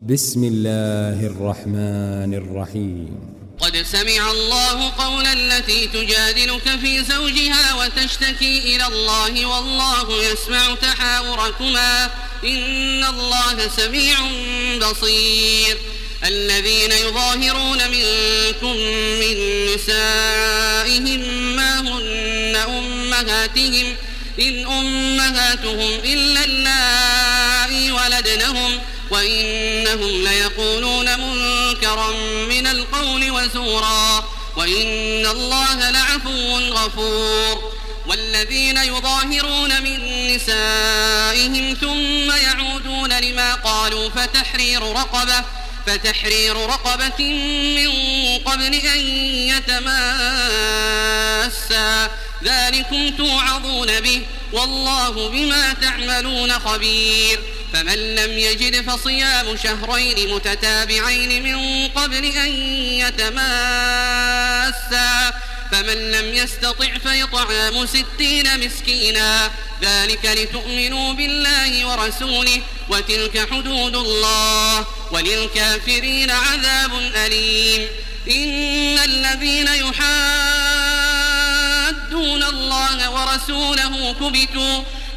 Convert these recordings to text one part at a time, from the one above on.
بسم الله الرحمن الرحيم. قد سمع الله قول التي تجادلك في زوجها وتشتكي إلى الله والله يسمع تحاوركما. إن الله سميع بصير. الذين يظاهرون منكم من نسائهم ما هن أمهاتهم. إن أمهاتهم إلا اللائي ولدنهم. وإنهم ليقولون منكرا من القول وزورا وإن الله لعفو غفور والذين يظاهرون من نسائهم ثم يعودون لما قالوا فتحرير رقبة فتحرير رقبة من قبل أن يتماسا ذلكم توعظون به والله بما تعملون خبير فمن لم يجد فصيام شهرين متتابعين من قبل أن يتماسا فمن لم يستطع فيطعام ستين مسكينا. ذلك لتؤمنوا بالله ورسوله وتلك حدود الله وللكافرين عذاب أليم. إن الذين يحادون الله ورسوله كبتوا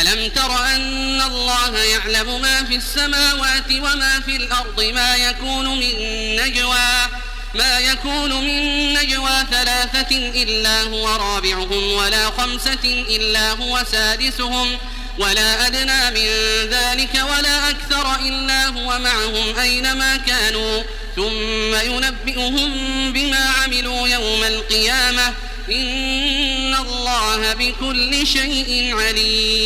ألم تر أن الله يعلم ما في السماوات وما في الأرض ما يكون من نجوى؟ ما يكون من نجوى ثلاثة إلا هو رابعهم ولا خمسة إلا هو سادسهم ولا أدنى من ذلك ولا أكثر إلا هو معهم أينما كانوا. ثم ينبئهم بما عملوا يوم القيامة. إن الله بكل شيء عليم.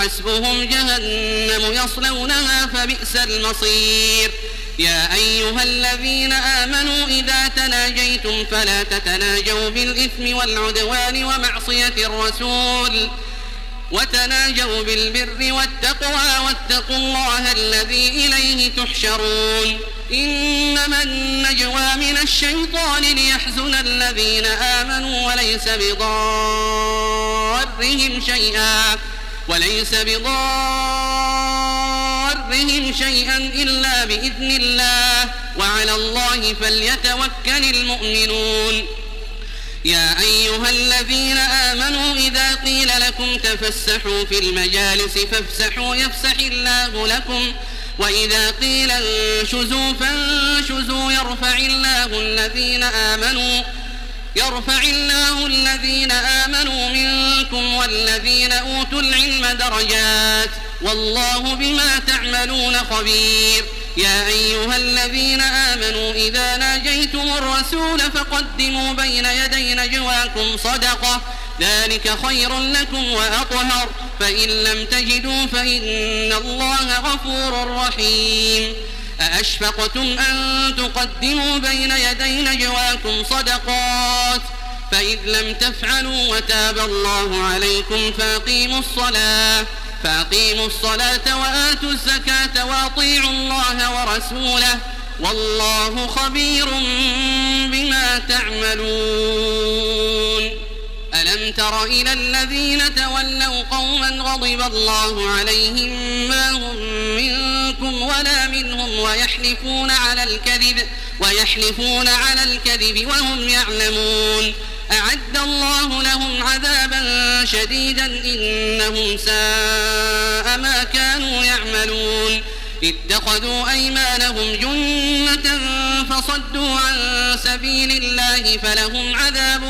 حسبهم جهنم يصلونها فبئس المصير. يا أيها الذين آمنوا إذا تناجيتم فلا تتناجوا بالإثم والعدوان ومعصية الرسول. وتناجوا بالبر والتقوى واتقوا الله الذي إليه تحشرون. إنما النجوى من الشيطان ليحزن الذين آمنوا وليس بضارهم شيئا. وليس بضارهم شيئا إلا بإذن الله. وعلى الله فليتوكل المؤمنون. يا أيها الذين آمنوا إذا قيل لكم تفسحوا في المجالس فافسحوا يفسح الله لكم. وإذا قيل انشزوا فانشزوا يرفع الله الذين آمنوا. يرفع الله الذين آمنوا منكم والذين أوتوا العلم درجات والله بما تعملون خبير. يا أيها الذين آمنوا إذا ناجيتم الرسول فقدموا بين يدي نجواكم صدقة. ذلك خير لكم وأطهر. فإن لم تجدوا فإن الله غفور رحيم. أأشفقتم أن تقدموا بين يدي نجواكم صدقات فإذ لم تفعلوا وتاب الله عليكم فأقيموا الصلاة فأقيموا الصلاة وآتوا الزكاة وأطيعوا الله ورسوله والله خبير بما تعملون ألم تر إلى الذين تولوا قوما غضب الله عليهم ما هم ولا منهم ويحلفون على الكذب ويحلفون على الكذب وهم يعلمون. أعد الله لهم عذابا شديدا إنهم ساء ما كانوا يعملون. اتخذوا أيمانهم جنة فصدوا عن سبيل الله فلهم عذاب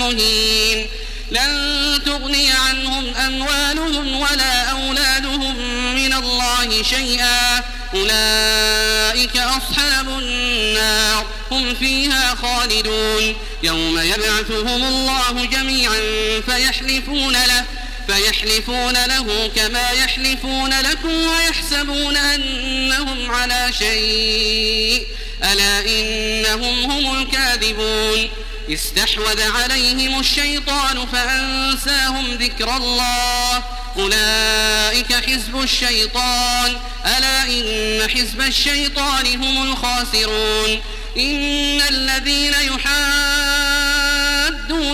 مهين. لن تغني عنهم أموالهم ولا أولادهم من الله شيئا. أولئك أصحاب النار هم فيها خالدون. يوم يبعثهم الله جميعا فيحلفون له فيحلفون له كما يحلفون لكم ويحسبون أنهم على شيء. ألا إنهم هم الكاذبون. استحوذ عليهم الشيطان فأنساهم ذكر الله. أولئك حزب الشيطان. ألا إن حزب الشيطان هم الخاسرون. إن الذين يحادون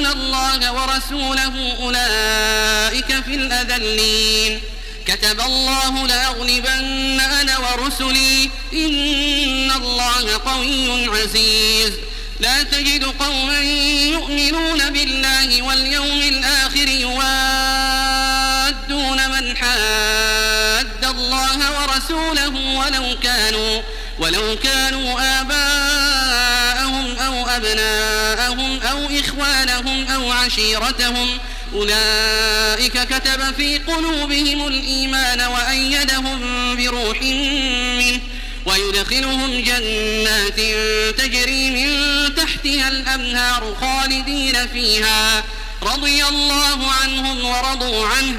الله ورسوله أولئك في الأذلين. كتب الله لأغلبن أنا ورسلي. إن الله قوي عزيز. لا تجد قوما يؤمنون بالله واليوم الآخر يوادون ورسوله ولو كانوا ولو كانوا آباءهم أو أبناءهم أو إخوانهم أو عشيرتهم. أولئك كتب في قلوبهم الإيمان وأيدهم بروح منه ويدخلهم جنات تجري من تحتها الأنهار خالدين فيها. رضي الله عنهم ورضوا عنه.